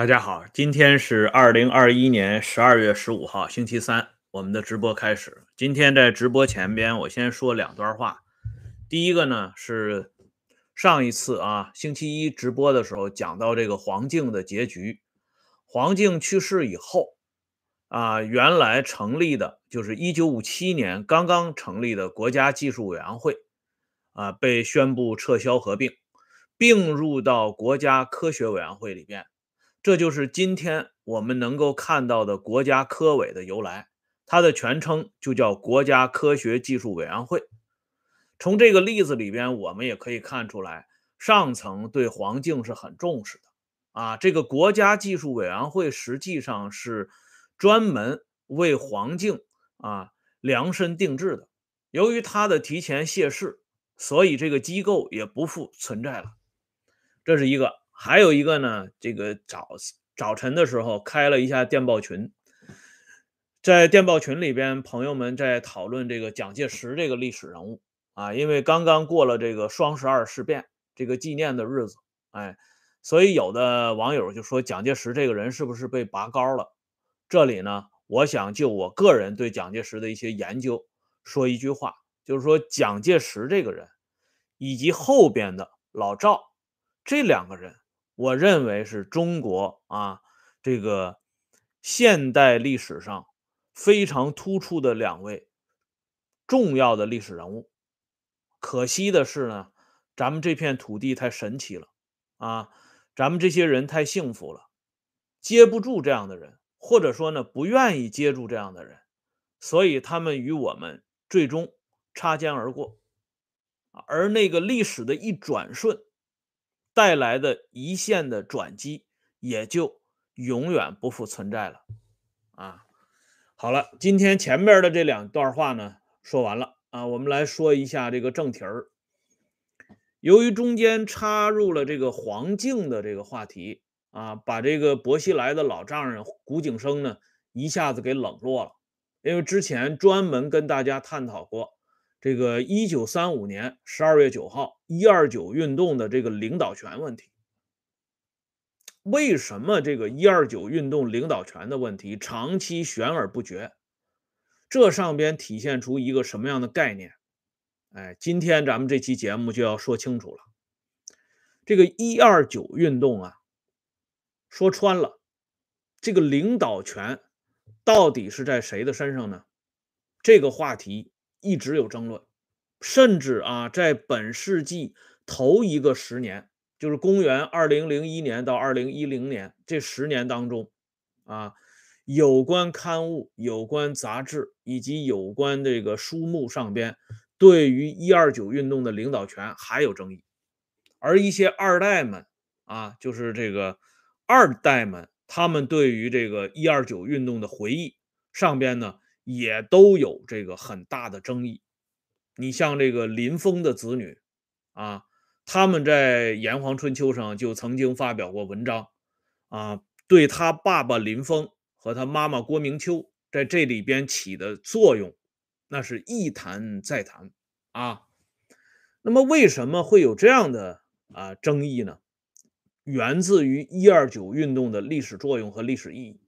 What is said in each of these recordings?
大家好，今天是二零二一年十二月十五号，星期三，我们的直播开始。今天在直播前边，我先说两段话。第一个呢是上一次啊，星期一直播的时候讲到这个黄敬的结局。黄敬去世以后啊，原来成立的就是一九五七年刚刚成立的国家技术委员会啊，被宣布撤销合并，并入到国家科学委员会里边。这就是今天我们能够看到的国家科委的由来，它的全称就叫国家科学技术委员会。从这个例子里边，我们也可以看出来，上层对黄敬是很重视的啊。这个国家技术委员会实际上是专门为黄敬啊量身定制的。由于他的提前谢世，所以这个机构也不复存在了。这是一个。还有一个呢，这个早早晨的时候开了一下电报群，在电报群里边，朋友们在讨论这个蒋介石这个历史人物啊，因为刚刚过了这个双十二事变这个纪念的日子，哎，所以有的网友就说蒋介石这个人是不是被拔高了？这里呢，我想就我个人对蒋介石的一些研究说一句话，就是说蒋介石这个人以及后边的老赵这两个人。我认为是中国啊，这个现代历史上非常突出的两位重要的历史人物。可惜的是呢，咱们这片土地太神奇了啊，咱们这些人太幸福了，接不住这样的人，或者说呢，不愿意接住这样的人，所以他们与我们最终擦肩而过。而那个历史的一转瞬。带来的一线的转机也就永远不复存在了啊！好了，今天前面的这两段话呢说完了啊，我们来说一下这个正题儿。由于中间插入了这个黄静的这个话题啊，把这个薄熙来的老丈人古景生呢一下子给冷落了，因为之前专门跟大家探讨过。这个一九三五年十二月九号一二九运动的这个领导权问题，为什么这个一二九运动领导权的问题长期悬而不决？这上边体现出一个什么样的概念？哎，今天咱们这期节目就要说清楚了。这个一二九运动啊，说穿了，这个领导权到底是在谁的身上呢？这个话题。一直有争论，甚至啊，在本世纪头一个十年，就是公元二零零一年到二零一零年这十年当中，啊，有关刊物、有关杂志以及有关这个书目上边，对于一二九运动的领导权还有争议，而一些二代们啊，就是这个二代们，他们对于这个一二九运动的回忆上边呢。也都有这个很大的争议。你像这个林峰的子女啊，他们在《炎黄春秋》上就曾经发表过文章啊，对他爸爸林峰和他妈妈郭明秋在这里边起的作用，那是一谈再谈啊。那么为什么会有这样的啊争议呢？源自于一二九运动的历史作用和历史意义。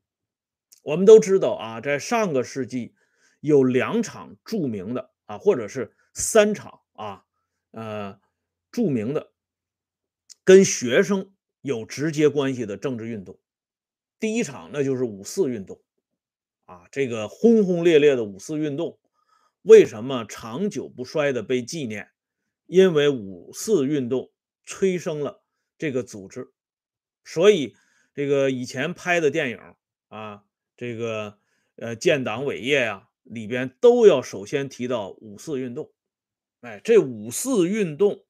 我们都知道啊，在上个世纪有两场著名的啊，或者是三场啊，呃，著名的跟学生有直接关系的政治运动。第一场那就是五四运动啊，这个轰轰烈烈的五四运动，为什么长久不衰的被纪念？因为五四运动催生了这个组织，所以这个以前拍的电影啊。这个呃建党伟业呀，里边都要首先提到五四运动。哎，这五四运动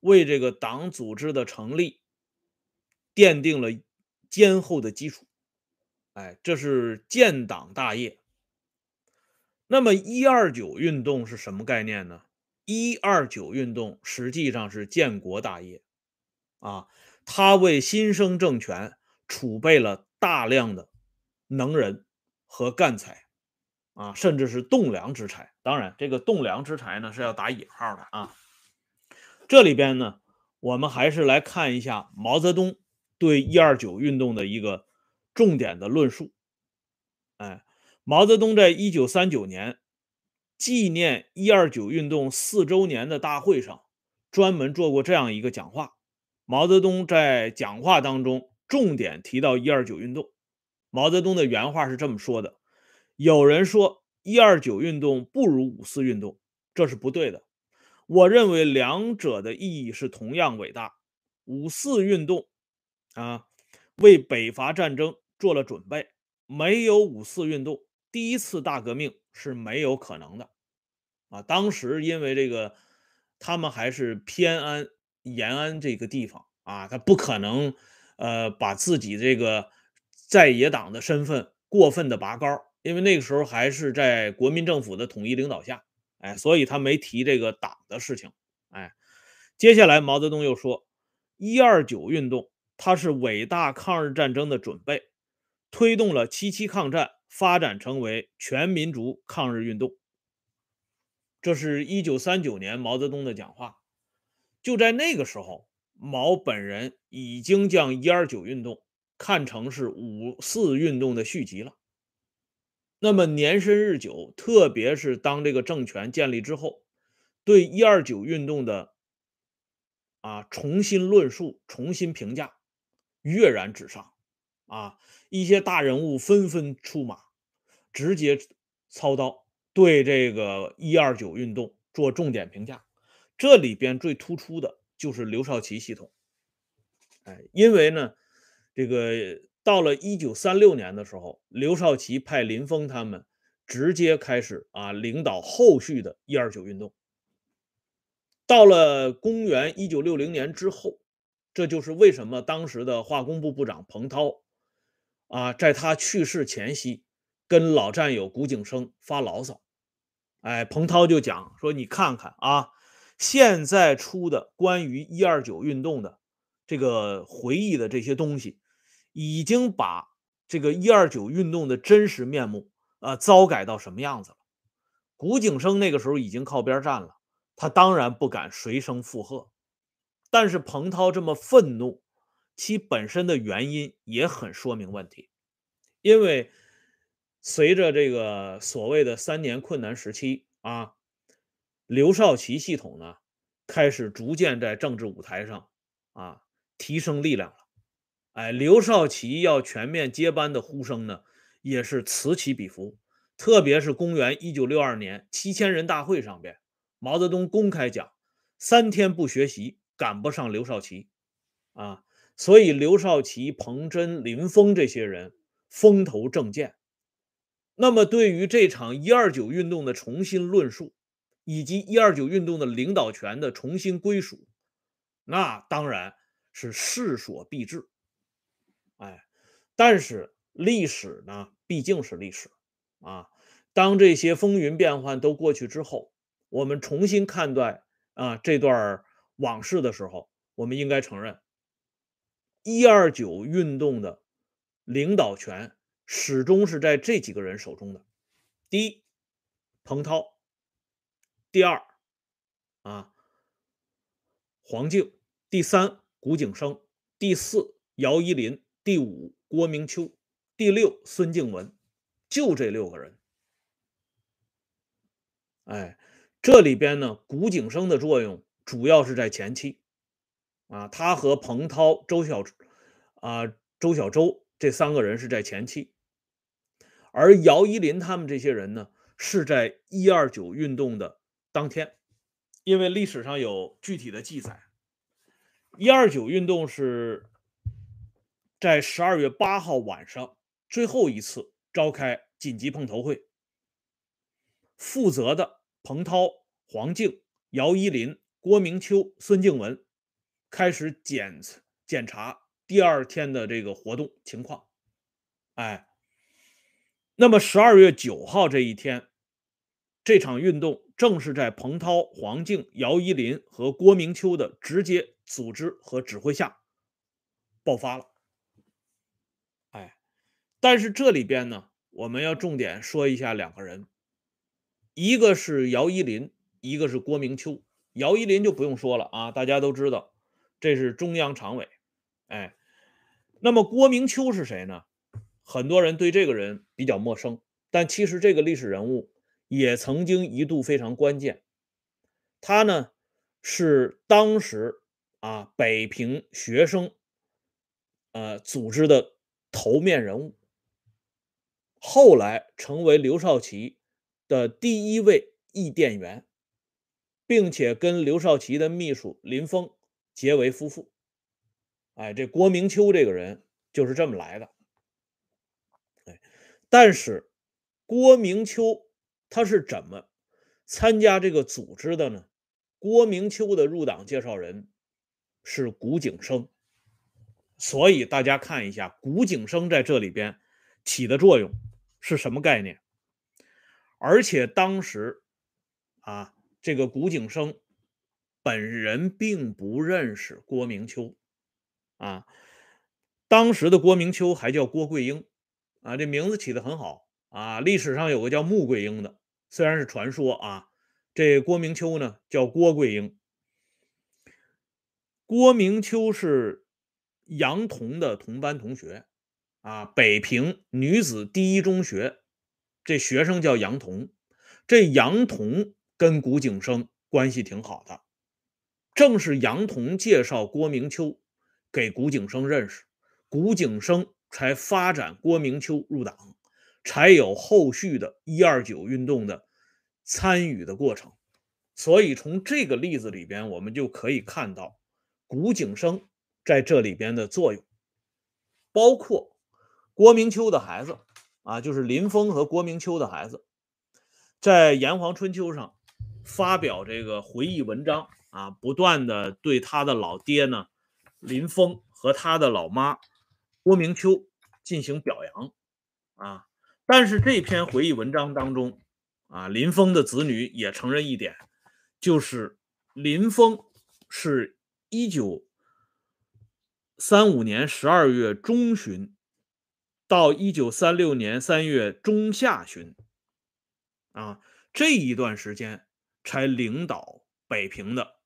为这个党组织的成立奠定了坚厚的基础。哎，这是建党大业。那么一二九运动是什么概念呢？一二九运动实际上是建国大业啊，它为新生政权储备了大量的。能人和干才啊，甚至是栋梁之才。当然，这个栋梁之才呢是要打引号的啊。这里边呢，我们还是来看一下毛泽东对一二九运动的一个重点的论述。哎，毛泽东在一九三九年纪念一二九运动四周年的大会上，专门做过这样一个讲话。毛泽东在讲话当中重点提到一二九运动。毛泽东的原话是这么说的：“有人说一二九运动不如五四运动，这是不对的。我认为两者的意义是同样伟大。五四运动啊，为北伐战争做了准备。”没有五四运动，第一次大革命是没有可能的，啊，当时因为这个，他们还是偏安延安这个地方啊，他不可能，呃，把自己这个在野党的身份过分的拔高，因为那个时候还是在国民政府的统一领导下，哎，所以他没提这个党的事情，哎，接下来毛泽东又说，一二九运动，它是伟大抗日战争的准备。推动了七七抗战发展成为全民族抗日运动。这是一九三九年毛泽东的讲话。就在那个时候，毛本人已经将一二九运动看成是五四运动的续集了。那么年深日久，特别是当这个政权建立之后，对一二九运动的啊重新论述、重新评价，跃然纸上。啊，一些大人物纷纷出马，直接操刀对这个一二九运动做重点评价。这里边最突出的就是刘少奇系统。哎，因为呢，这个到了一九三六年的时候，刘少奇派林峰他们直接开始啊领导后续的一二九运动。到了公元一九六零年之后，这就是为什么当时的化工部部长彭涛。啊，在他去世前夕，跟老战友谷景生发牢骚。哎，彭涛就讲说：“你看看啊，现在出的关于一二九运动的这个回忆的这些东西，已经把这个一二九运动的真实面目啊糟改到什么样子了。”古景生那个时候已经靠边站了，他当然不敢随声附和。但是彭涛这么愤怒。其本身的原因也很说明问题，因为随着这个所谓的三年困难时期啊，刘少奇系统呢开始逐渐在政治舞台上啊提升力量。哎，刘少奇要全面接班的呼声呢也是此起彼伏。特别是公元一九六二年七千人大会上边，毛泽东公开讲：三天不学习赶不上刘少奇啊。所以，刘少奇、彭真、林峰这些人风头正劲。那么，对于这场一二九运动的重新论述，以及一二九运动的领导权的重新归属，那当然是势所必至。哎，但是历史呢，毕竟是历史啊。当这些风云变幻都过去之后，我们重新看待啊这段往事的时候，我们应该承认。一二九运动的领导权始终是在这几个人手中的：第一，彭涛；第二，啊，黄敬；第三，古景生；第四，姚依林；第五，郭明秋；第六，孙静文。就这六个人。哎，这里边呢，古井生的作用主要是在前期。啊，他和彭涛、周小啊周小舟这三个人是在前期，而姚依林他们这些人呢，是在一二九运动的当天，因为历史上有具体的记载，一二九运动是在十二月八号晚上最后一次召开紧急碰头会，负责的彭涛、黄静、姚依林、郭明秋、孙静文。开始检检查第二天的这个活动情况，哎，那么十二月九号这一天，这场运动正是在彭涛、黄静、姚依林和郭明秋的直接组织和指挥下爆发了，但是这里边呢，我们要重点说一下两个人，一个是姚依林，一个是郭明秋。姚依林就不用说了啊，大家都知道。这是中央常委，哎，那么郭明秋是谁呢？很多人对这个人比较陌生，但其实这个历史人物也曾经一度非常关键。他呢是当时啊北平学生呃组织的头面人物，后来成为刘少奇的第一位译电员，并且跟刘少奇的秘书林峰结为夫妇。哎，这郭明秋这个人就是这么来的。哎，但是郭明秋他是怎么参加这个组织的呢？郭明秋的入党介绍人是古井生，所以大家看一下古井生在这里边起的作用是什么概念？而且当时啊，这个古景生本人并不认识郭明秋。啊，当时的郭明秋还叫郭桂英，啊，这名字起的很好啊。历史上有个叫穆桂英的，虽然是传说啊，这郭明秋呢叫郭桂英。郭明秋是杨童的同班同学啊，北平女子第一中学，这学生叫杨童，这杨童跟古景生关系挺好的，正是杨童介绍郭明秋。给古景生认识，古景生才发展郭明秋入党，才有后续的一二九运动的参与的过程。所以从这个例子里边，我们就可以看到古景生在这里边的作用，包括郭明秋的孩子啊，就是林峰和郭明秋的孩子，在《炎黄春秋》上发表这个回忆文章啊，不断的对他的老爹呢。林峰和他的老妈郭明秋进行表扬啊，但是这篇回忆文章当中啊，林峰的子女也承认一点，就是林峰是一九三五年十二月中旬到一九三六年三月中下旬啊这一段时间才领导北平的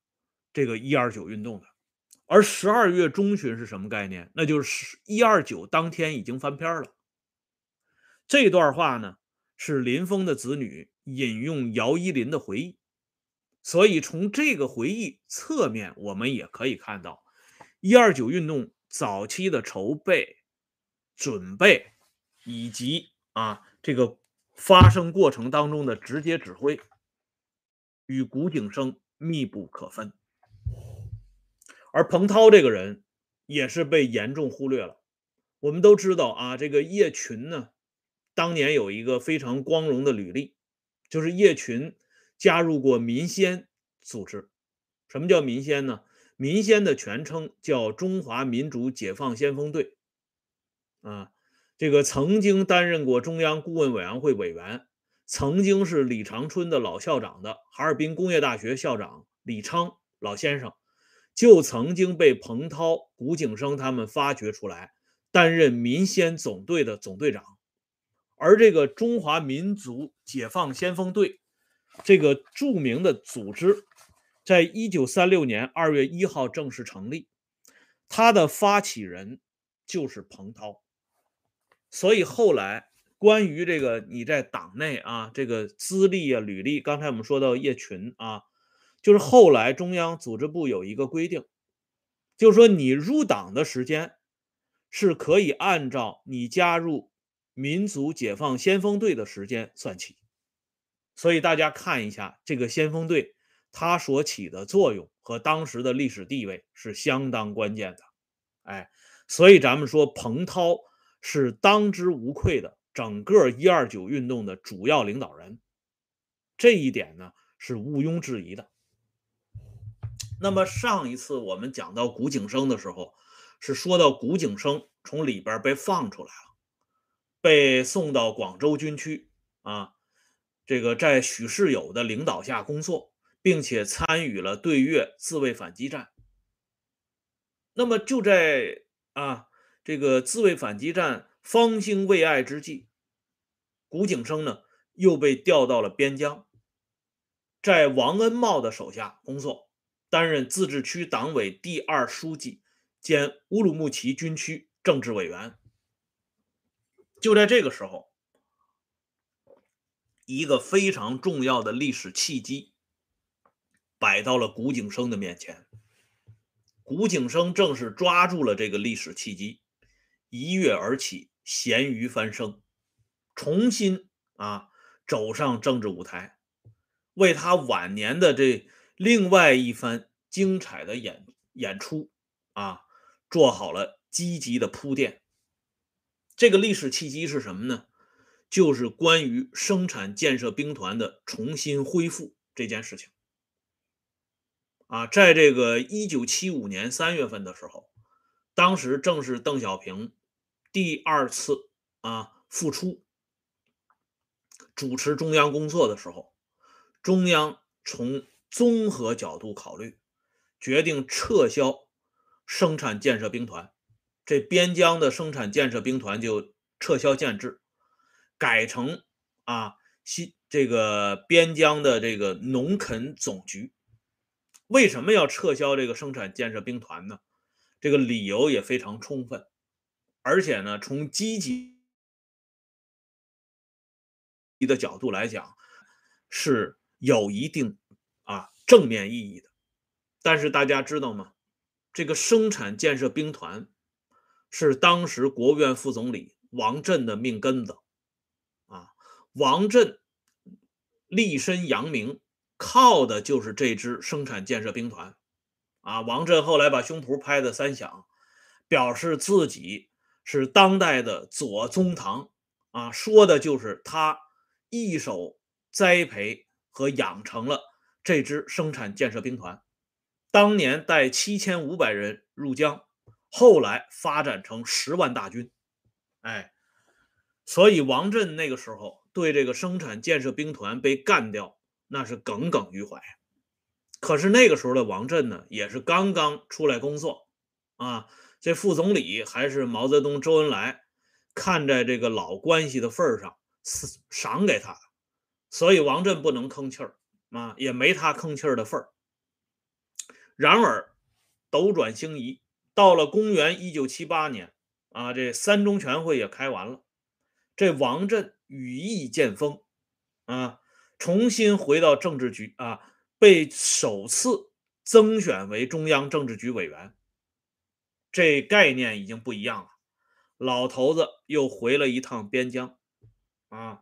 这个一二九运动的。而十二月中旬是什么概念？那就是一二九当天已经翻篇了。这段话呢，是林峰的子女引用姚依林的回忆，所以从这个回忆侧面，我们也可以看到一二九运动早期的筹备、准备以及啊这个发生过程当中的直接指挥，与古井生密不可分。而彭涛这个人也是被严重忽略了。我们都知道啊，这个叶群呢，当年有一个非常光荣的履历，就是叶群加入过民先组织。什么叫民先呢？民先的全称叫中华民族解放先锋队。啊，这个曾经担任过中央顾问委员会委员，曾经是李长春的老校长的哈尔滨工业大学校长李昌老先生。就曾经被彭涛、古景生他们发掘出来，担任民先总队的总队长。而这个中华民族解放先锋队，这个著名的组织，在一九三六年二月一号正式成立，它的发起人就是彭涛。所以后来关于这个你在党内啊，这个资历啊、履历，刚才我们说到叶群啊。就是后来中央组织部有一个规定，就是说你入党的时间是可以按照你加入民族解放先锋队的时间算起。所以大家看一下这个先锋队，它所起的作用和当时的历史地位是相当关键的。哎，所以咱们说彭涛是当之无愧的整个一二九运动的主要领导人，这一点呢是毋庸置疑的。那么上一次我们讲到古井生的时候，是说到古井生从里边被放出来了，被送到广州军区啊，这个在许世友的领导下工作，并且参与了对越自卫反击战。那么就在啊这个自卫反击战方兴未艾之际，古景生呢又被调到了边疆，在王恩茂的手下工作。担任自治区党委第二书记兼乌鲁木齐军区政治委员。就在这个时候，一个非常重要的历史契机摆到了古景生的面前。古景生正是抓住了这个历史契机，一跃而起，咸鱼翻身，重新啊走上政治舞台，为他晚年的这另外一番精彩的演演出啊做好了积极的铺垫。这个历史契机是什么呢？就是关于生产建设兵团的重新恢复这件事情。啊，在这个一九七五年三月份的时候，当时正是邓小平第二次啊复出主持中央工作的时候，中央从综合角度考虑，决定撤销生产建设兵团，这边疆的生产建设兵团就撤销建制，改成啊西这个边疆的这个农垦总局。为什么要撤销这个生产建设兵团呢？这个理由也非常充分，而且呢，从积极的角度来讲，是有一定啊正面意义的。但是大家知道吗？这个生产建设兵团是当时国务院副总理王震的命根子啊，王震立身扬名。靠的就是这支生产建设兵团，啊，王震后来把胸脯拍的三响，表示自己是当代的左宗棠，啊，说的就是他一手栽培和养成了这支生产建设兵团，当年带七千五百人入江，后来发展成十万大军，哎，所以王震那个时候对这个生产建设兵团被干掉。那是耿耿于怀，可是那个时候的王震呢，也是刚刚出来工作啊。这副总理还是毛泽东、周恩来看在这个老关系的份上赏给他，所以王震不能吭气儿啊，也没他吭气儿的份儿。然而斗转星移，到了公元一九七八年啊，这三中全会也开完了，这王震羽翼渐丰啊。重新回到政治局啊，被首次增选为中央政治局委员，这概念已经不一样了。老头子又回了一趟边疆，啊，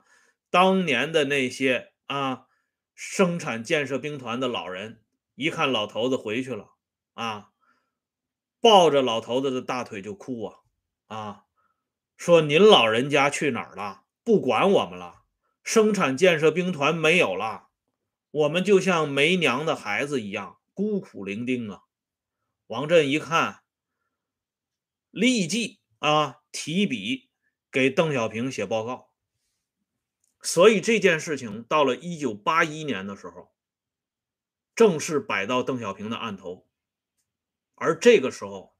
当年的那些啊生产建设兵团的老人一看老头子回去了，啊，抱着老头子的大腿就哭啊啊，说您老人家去哪儿了？不管我们了。生产建设兵团没有了，我们就像没娘的孩子一样孤苦伶仃啊！王震一看，立即啊提笔给邓小平写报告。所以这件事情到了一九八一年的时候，正式摆到邓小平的案头。而这个时候，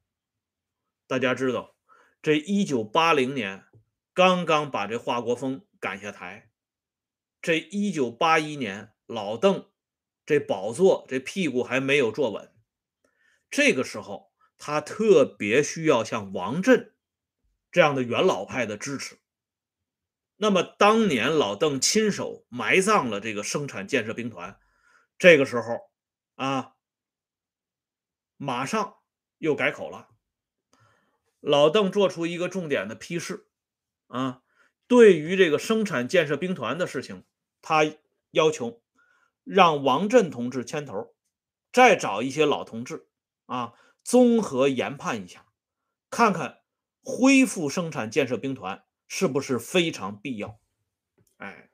大家知道，这一九八零年刚刚把这华国锋赶下台。这一九八一年，老邓这宝座这屁股还没有坐稳，这个时候他特别需要像王震这样的元老派的支持。那么当年老邓亲手埋葬了这个生产建设兵团，这个时候啊，马上又改口了。老邓做出一个重点的批示啊，对于这个生产建设兵团的事情。他要求让王震同志牵头，再找一些老同志啊，综合研判一下，看看恢复生产建设兵团是不是非常必要。哎，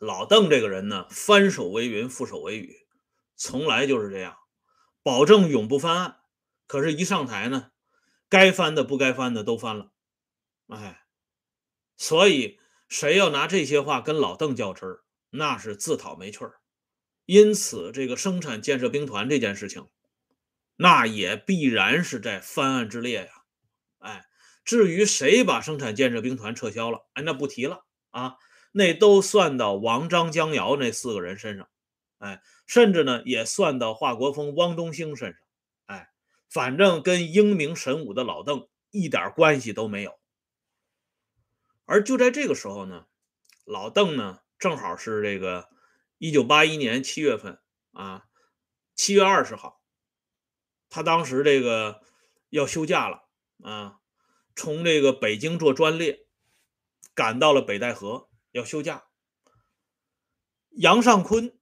老邓这个人呢，翻手为云，覆手为雨，从来就是这样，保证永不翻案。可是，一上台呢，该翻的不该翻的都翻了。哎，所以。谁要拿这些话跟老邓较真儿，那是自讨没趣儿。因此，这个生产建设兵团这件事情，那也必然是在翻案之列呀。哎，至于谁把生产建设兵团撤销了，哎，那不提了啊，那都算到王、张、江、姚那四个人身上。哎，甚至呢，也算到华国锋、汪东兴身上。哎，反正跟英明神武的老邓一点关系都没有。而就在这个时候呢，老邓呢正好是这个一九八一年七月份啊，七月二十号，他当时这个要休假了啊，从这个北京坐专列赶到了北戴河要休假。杨尚昆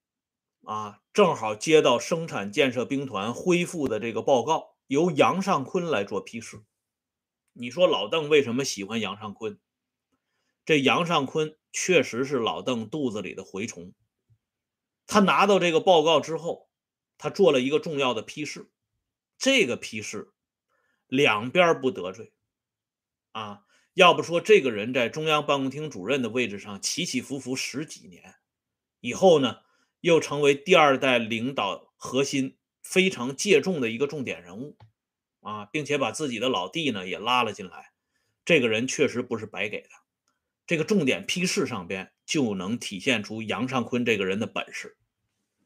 啊，正好接到生产建设兵团恢复的这个报告，由杨尚昆来做批示。你说老邓为什么喜欢杨尚昆？这杨尚昆确实是老邓肚子里的蛔虫。他拿到这个报告之后，他做了一个重要的批示。这个批示两边不得罪啊，要不说这个人在中央办公厅主任的位置上起起伏伏十几年，以后呢又成为第二代领导核心非常借重的一个重点人物啊，并且把自己的老弟呢也拉了进来。这个人确实不是白给的。这个重点批示上边就能体现出杨尚昆这个人的本事，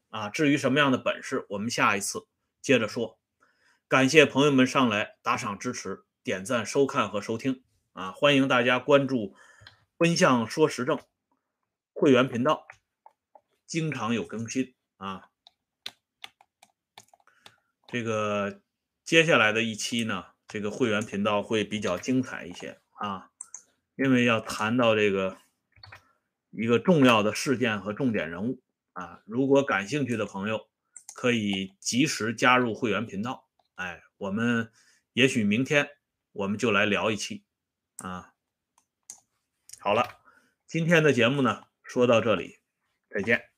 啊，至于什么样的本事，我们下一次接着说。感谢朋友们上来打赏支持、点赞、收看和收听，啊，欢迎大家关注“奔向说时政”会员频道，经常有更新啊。这个接下来的一期呢，这个会员频道会比较精彩一些啊。因为要谈到这个一个重要的事件和重点人物啊，如果感兴趣的朋友可以及时加入会员频道。哎，我们也许明天我们就来聊一期啊。好了，今天的节目呢说到这里，再见。